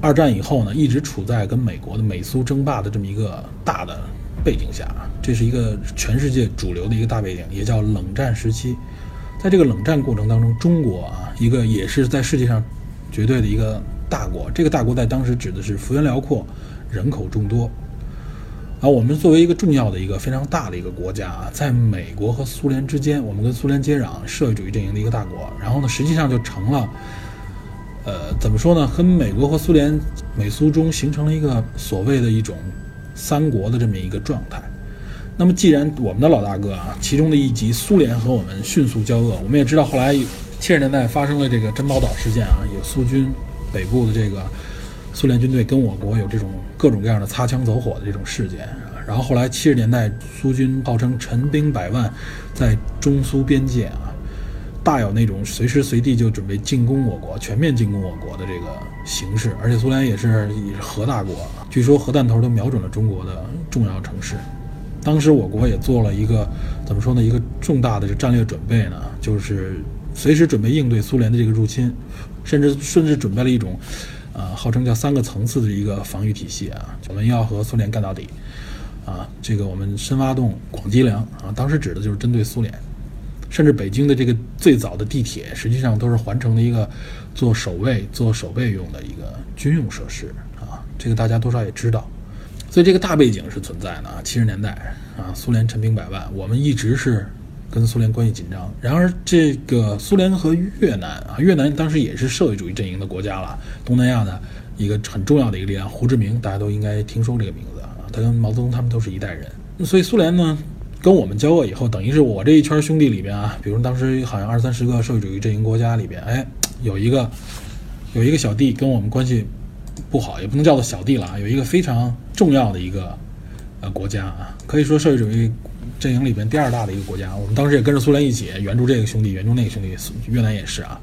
二战以后呢，一直处在跟美国的美苏争霸的这么一个大的背景下，这是一个全世界主流的一个大背景，也叫冷战时期。在这个冷战过程当中，中国啊，一个也是在世界上绝对的一个大国，这个大国在当时指的是幅员辽阔，人口众多。啊我们作为一个重要的一个非常大的一个国家啊，在美国和苏联之间，我们跟苏联接壤，社会主义阵营的一个大国，然后呢，实际上就成了，呃，怎么说呢？跟美国和苏联、美苏中形成了一个所谓的一种三国的这么一个状态。那么，既然我们的老大哥啊，其中的一集苏联和我们迅速交恶，我们也知道后来七十年代发生了这个珍宝岛事件啊，有苏军北部的这个。苏联军队跟我国有这种各种各样的擦枪走火的这种事件，然后后来七十年代苏军号称陈兵百万，在中苏边界啊，大有那种随时随地就准备进攻我国、全面进攻我国的这个形势。而且苏联也是也是核大国，据说核弹头都瞄准了中国的重要城市。当时我国也做了一个怎么说呢？一个重大的战略准备呢，就是随时准备应对苏联的这个入侵，甚至甚至准备了一种。啊，号称叫三个层次的一个防御体系啊，我们要和苏联干到底啊！这个我们深挖洞、广积粮啊，当时指的就是针对苏联，甚至北京的这个最早的地铁，实际上都是环城的一个做守卫、做守备用的一个军用设施啊，这个大家多少也知道。所以这个大背景是存在的啊。七十年代啊，苏联陈兵百万，我们一直是跟苏联关系紧张。然而，这个苏联和越南啊，越南当时也是社会主义阵营的国家了，东南亚的一个很重要的一个力量。胡志明大家都应该听说这个名字啊，他跟毛泽东他们都是一代人。所以苏联呢，跟我们交恶以后，等于是我这一圈兄弟里边啊，比如当时好像二三十个社会主义阵营国家里边，哎，有一个有一个小弟跟我们关系不好，也不能叫做小弟了啊，有一个非常重要的一个呃国家啊，可以说社会主义阵营里边第二大的一个国家。我们当时也跟着苏联一起援助这个兄弟，援助那个兄弟，越南也是啊，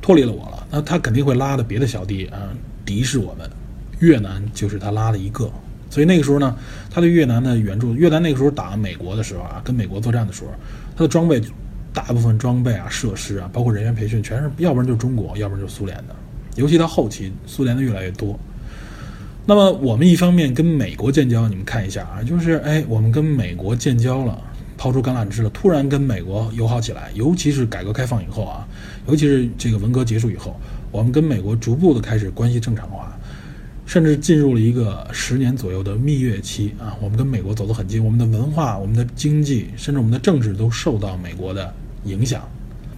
脱离了我了，那他肯定会拉的别的小弟啊，敌视我们。越南就是他拉的一个。所以那个时候呢，他对越南的援助，越南那个时候打美国的时候啊，跟美国作战的时候，他的装备大部分装备啊、设施啊，包括人员培训，全是要不然就是中国，要不然就是苏联的。尤其到后期，苏联的越来越多。那么我们一方面跟美国建交，你们看一下啊，就是哎，我们跟美国建交了，抛出橄榄枝了，突然跟美国友好起来，尤其是改革开放以后啊，尤其是这个文革结束以后，我们跟美国逐步的开始关系正常化。甚至进入了一个十年左右的蜜月期啊！我们跟美国走得很近，我们的文化、我们的经济，甚至我们的政治都受到美国的影响。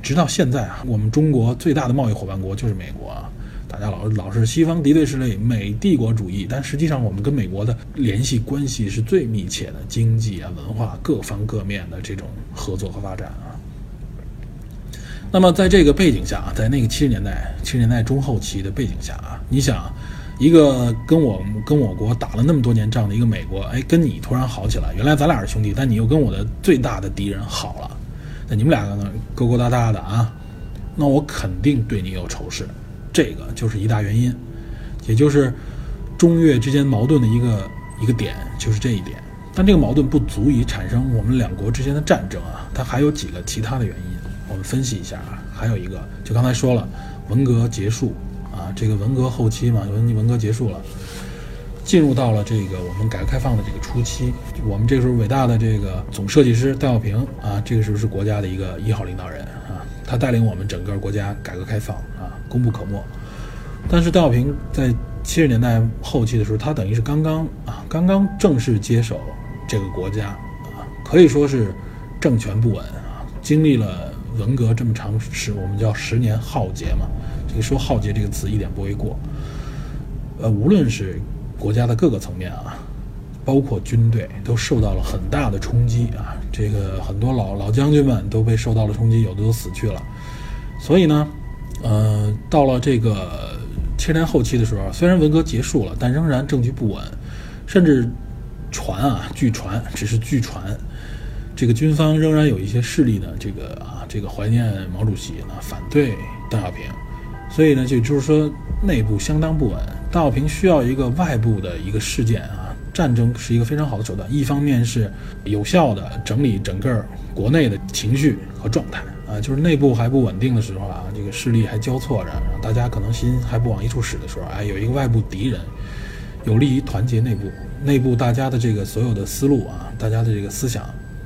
直到现在啊，我们中国最大的贸易伙伴国就是美国啊！大家老老是西方敌对势力、美帝国主义，但实际上我们跟美国的联系关系是最密切的，经济啊、文化各方各面的这种合作和发展啊。那么在这个背景下啊，在那个七十年代、七十年代中后期的背景下啊，你想。一个跟我跟我国打了那么多年仗的一个美国，哎，跟你突然好起来，原来咱俩是兄弟，但你又跟我的最大的敌人好了，那你们两个呢勾勾搭搭的啊，那我肯定对你有仇视，这个就是一大原因，也就是中越之间矛盾的一个一个点，就是这一点。但这个矛盾不足以产生我们两国之间的战争啊，它还有几个其他的原因，我们分析一下啊。还有一个，就刚才说了，文革结束。啊，这个文革后期嘛，文文革结束了，进入到了这个我们改革开放的这个初期。我们这时候伟大的这个总设计师戴耀平啊，这个时候是国家的一个一号领导人啊，他带领我们整个国家改革开放啊，功不可没。但是邓小平在七十年代后期的时候，他等于是刚刚啊，刚刚正式接手这个国家啊，可以说是政权不稳啊，经历了文革这么长时，我们叫十年浩劫嘛。这个说浩劫这个词一点不为过，呃，无论是国家的各个层面啊，包括军队，都受到了很大的冲击啊。这个很多老老将军们都被受到了冲击，有的都死去了。所以呢，呃，到了这个七十年后期的时候，虽然文革结束了，但仍然政局不稳，甚至传啊，据传只是据传，这个军方仍然有一些势力呢，这个啊，这个怀念毛主席呢，反对邓小平。所以呢，就就是说内部相当不稳。邓小平需要一个外部的一个事件啊，战争是一个非常好的手段。一方面是有效的整理整个国内的情绪和状态啊，就是内部还不稳定的时候啊，这个势力还交错着，大家可能心还不往一处使的时候，哎，有一个外部敌人，有利于团结内部，内部大家的这个所有的思路啊，大家的这个思想。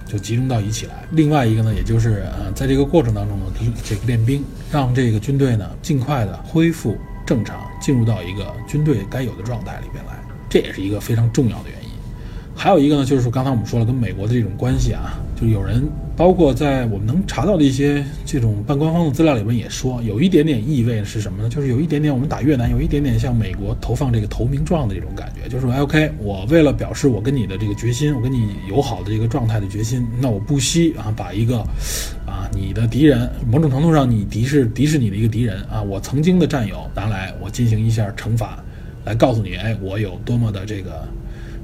就集中到一起来。另外一个呢，也就是呃，在这个过程当中呢，这个练兵，让这个军队呢尽快的恢复正常，进入到一个军队该有的状态里边来，这也是一个非常重要的原因。还有一个呢，就是说刚才我们说了，跟美国的这种关系啊，就有人。包括在我们能查到的一些这种半官方的资料里面也说，有一点点意味是什么呢？就是有一点点我们打越南，有一点点像美国投放这个投名状的这种感觉，就是说，OK，我为了表示我跟你的这个决心，我跟你友好的这个状态的决心，那我不惜啊把一个啊你的敌人，某种程度上你敌视敌视你的一个敌人啊，我曾经的战友拿来我进行一下惩罚，来告诉你，哎，我有多么的这个。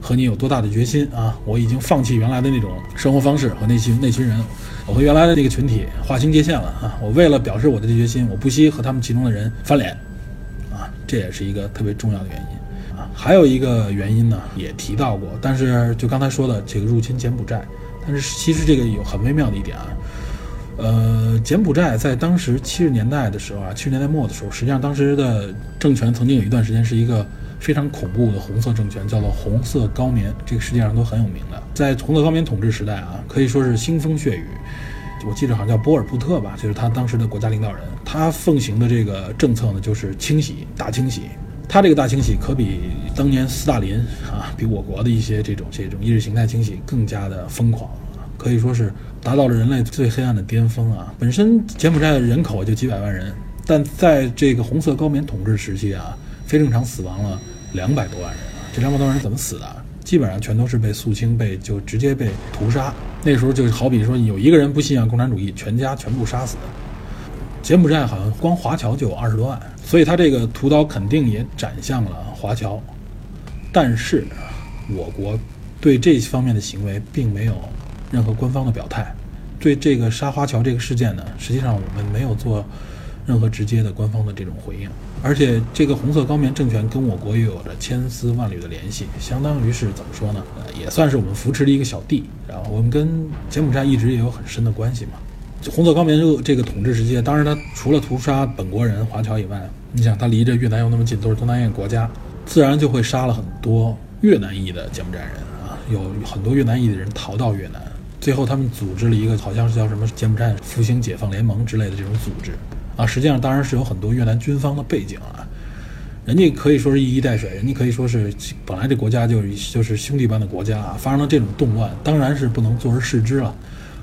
和你有多大的决心啊！我已经放弃原来的那种生活方式和那群那群人，我和原来的那个群体划清界限了啊！我为了表示我的这决心，我不惜和他们其中的人翻脸，啊，这也是一个特别重要的原因啊。还有一个原因呢，也提到过，但是就刚才说的这个入侵柬埔寨，但是其实这个有很微妙的一点啊，呃，柬埔寨在当时七十年代的时候啊，七十年代末的时候，实际上当时的政权曾经有一段时间是一个。非常恐怖的红色政权，叫做红色高棉，这个世界上都很有名的。在红色高棉统治时代啊，可以说是腥风血雨。我记得好像叫波尔布特吧，就是他当时的国家领导人。他奉行的这个政策呢，就是清洗、大清洗，他这个大清洗可比当年斯大林啊，比我国的一些这种这种意识形态清洗更加的疯狂，可以说是达到了人类最黑暗的巅峰啊！本身柬埔寨的人口就几百万人，但在这个红色高棉统治时期啊，非正常死亡了两百多万人啊！这两百多万人怎么死的？基本上全都是被肃清，被就直接被屠杀。那时候就好比说有一个人不信仰共产主义，全家全部杀死。柬埔寨好像光华侨就有二十多万，所以他这个屠刀肯定也斩向了华侨。但是，我国对这方面的行为并没有任何官方的表态。对这个杀华侨这个事件呢，实际上我们没有做任何直接的官方的这种回应。而且，这个红色高棉政权跟我国又有着千丝万缕的联系，相当于是怎么说呢？呃，也算是我们扶持的一个小弟。然后，我们跟柬埔寨一直也有很深的关系嘛。红色高棉这个统治时期，当然他除了屠杀本国人华侨以外，你想他离着越南又那么近，都是东南亚国家，自然就会杀了很多越南裔的柬埔寨人啊，有很多越南裔的人逃到越南，最后他们组织了一个好像是叫什么柬埔寨复兴解放联盟之类的这种组织啊，实际上当然是有很多越南军方的背景啊，人家可以说是一衣带水，人家可以说是本来这国家就是就是兄弟般的国家啊，发生了这种动乱，当然是不能坐而视之了。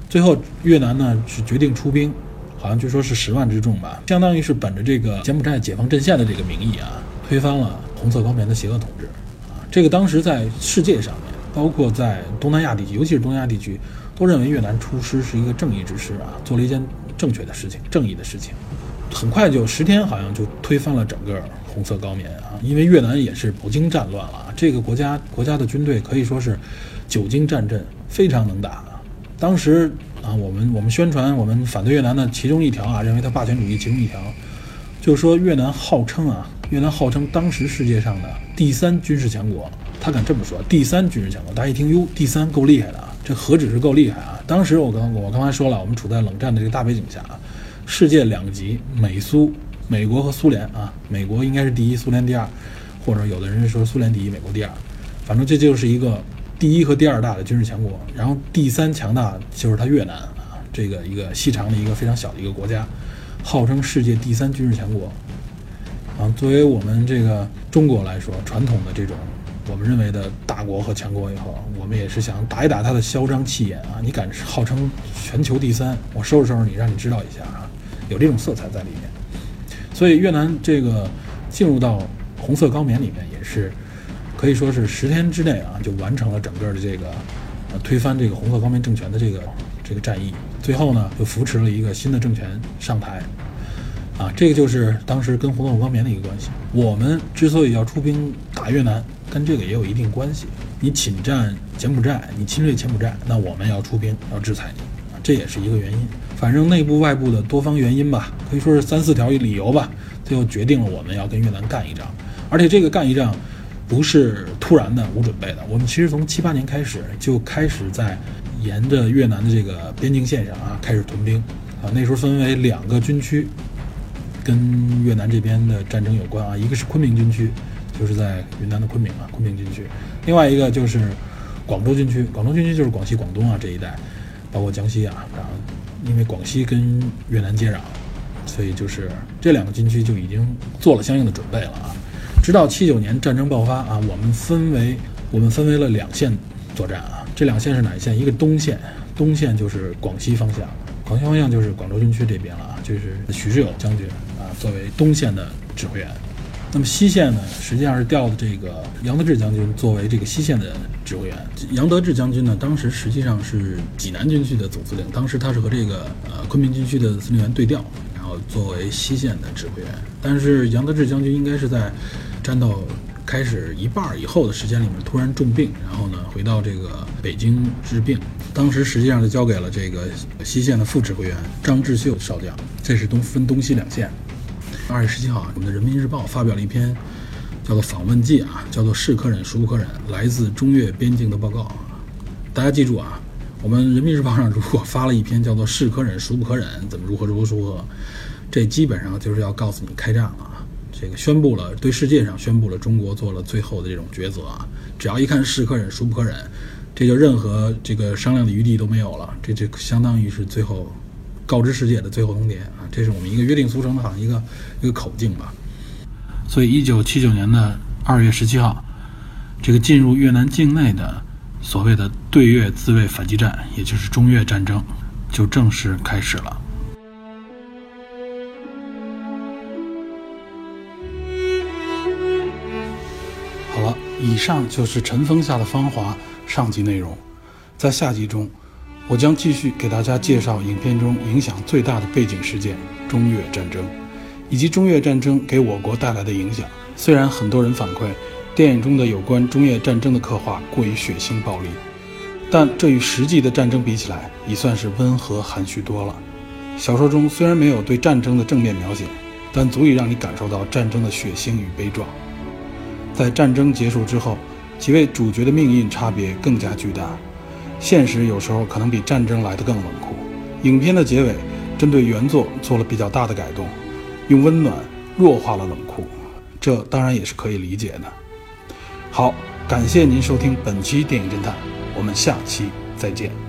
最后，越南呢是决定出兵，好像据说是十万之众吧，相当于是本着这个柬埔寨解放阵线的这个名义啊，推翻了红色高棉的邪恶统治，啊，这个当时在世界上面，包括在东南亚地区，尤其是东南亚地区，都认为越南出师是一个正义之师啊，做了一件正确的事情，正义的事情，很快就十天，好像就推翻了整个红色高棉啊，因为越南也是饱经战乱了啊，这个国家国家的军队可以说是久经战阵，非常能打。当时啊，我们我们宣传我们反对越南的其中一条啊，认为它霸权主义其中一条，就是说越南号称啊，越南号称当时世界上的第三军事强国，他敢这么说，第三军事强国。大家一听哟，第三够厉害的啊，这何止是够厉害啊？当时我刚我刚才说了，我们处在冷战的这个大背景下啊，世界两极，美苏，美国和苏联啊，美国应该是第一，苏联第二，或者有的人说苏联第一，美国第二，反正这就是一个。第一和第二大的军事强国，然后第三强大就是它越南啊，这个一个细长的一个非常小的一个国家，号称世界第三军事强国。啊，作为我们这个中国来说，传统的这种我们认为的大国和强国以后，我们也是想打一打他的嚣张气焰啊！你敢号称全球第三，我收拾收拾你，让你知道一下啊，有这种色彩在里面。所以越南这个进入到红色高棉里面也是。可以说是十天之内啊，就完成了整个的这个，呃，推翻这个红色高棉政权的这个这个战役。最后呢，又扶持了一个新的政权上台，啊，这个就是当时跟红色高棉的一个关系。我们之所以要出兵打越南，跟这个也有一定关系。你侵占柬埔寨，你侵略柬埔寨，那我们要出兵要制裁你，啊，这也是一个原因。反正内部外部的多方原因吧，可以说是三四条理由吧，最后决定了我们要跟越南干一仗，而且这个干一仗。不是突然的、无准备的。我们其实从七八年开始就开始在沿着越南的这个边境线上啊开始屯兵啊。那时候分为两个军区，跟越南这边的战争有关啊。一个是昆明军区，就是在云南的昆明啊，昆明军区；另外一个就是广州军区，广州军区就是广西、广东啊这一带，包括江西啊。然后因为广西跟越南接壤，所以就是这两个军区就已经做了相应的准备了啊。直到七九年战争爆发啊，我们分为我们分为了两线作战啊。这两线是哪一线？一个东线，东线就是广西方向，广西方向就是广州军区这边了啊，就是许世友将军，作为东线的指挥员。那么西线呢，实际上是调的这个杨德志将军作为这个西线的指挥员。杨德志将军呢，当时实际上是济南军区的总司令，当时他是和这个呃昆明军区的司令员对调，然后作为西线的指挥员。但是杨德志将军应该是在战斗开始一半以后的时间里面，突然重病，然后呢回到这个北京治病。当时实际上就交给了这个西线的副指挥员张志秀少将。这是东分东西两线。二月十七号啊，我们的人民日报发表了一篇叫做访问记啊，叫做是可忍孰不可忍，来自中越边境的报告。大家记住啊，我们人民日报上如果发了一篇叫做是可忍孰不可忍，怎么如何如何如何，这基本上就是要告诉你开战了。这个宣布了，对世界上宣布了中国做了最后的这种抉择啊！只要一看是可忍孰不可忍，这就任何这个商量的余地都没有了。这就相当于是最后告知世界的最后通牒啊！这是我们一个约定俗成的，好像一个一个口径吧。所以，一九七九年的二月十七号，这个进入越南境内的所谓的对越自卫反击战，也就是中越战争，就正式开始了。好了，以上就是《尘封下的芳华》上集内容。在下集中，我将继续给大家介绍影片中影响最大的背景事件——中越战争，以及中越战争给我国带来的影响。虽然很多人反馈电影中的有关中越战争的刻画过于血腥暴力，但这与实际的战争比起来，已算是温和含蓄多了。小说中虽然没有对战争的正面描写，但足以让你感受到战争的血腥与悲壮。在战争结束之后，几位主角的命运差别更加巨大，现实有时候可能比战争来得更冷酷。影片的结尾针对原作做了比较大的改动，用温暖弱化了冷酷，这当然也是可以理解的。好，感谢您收听本期电影侦探，我们下期再见。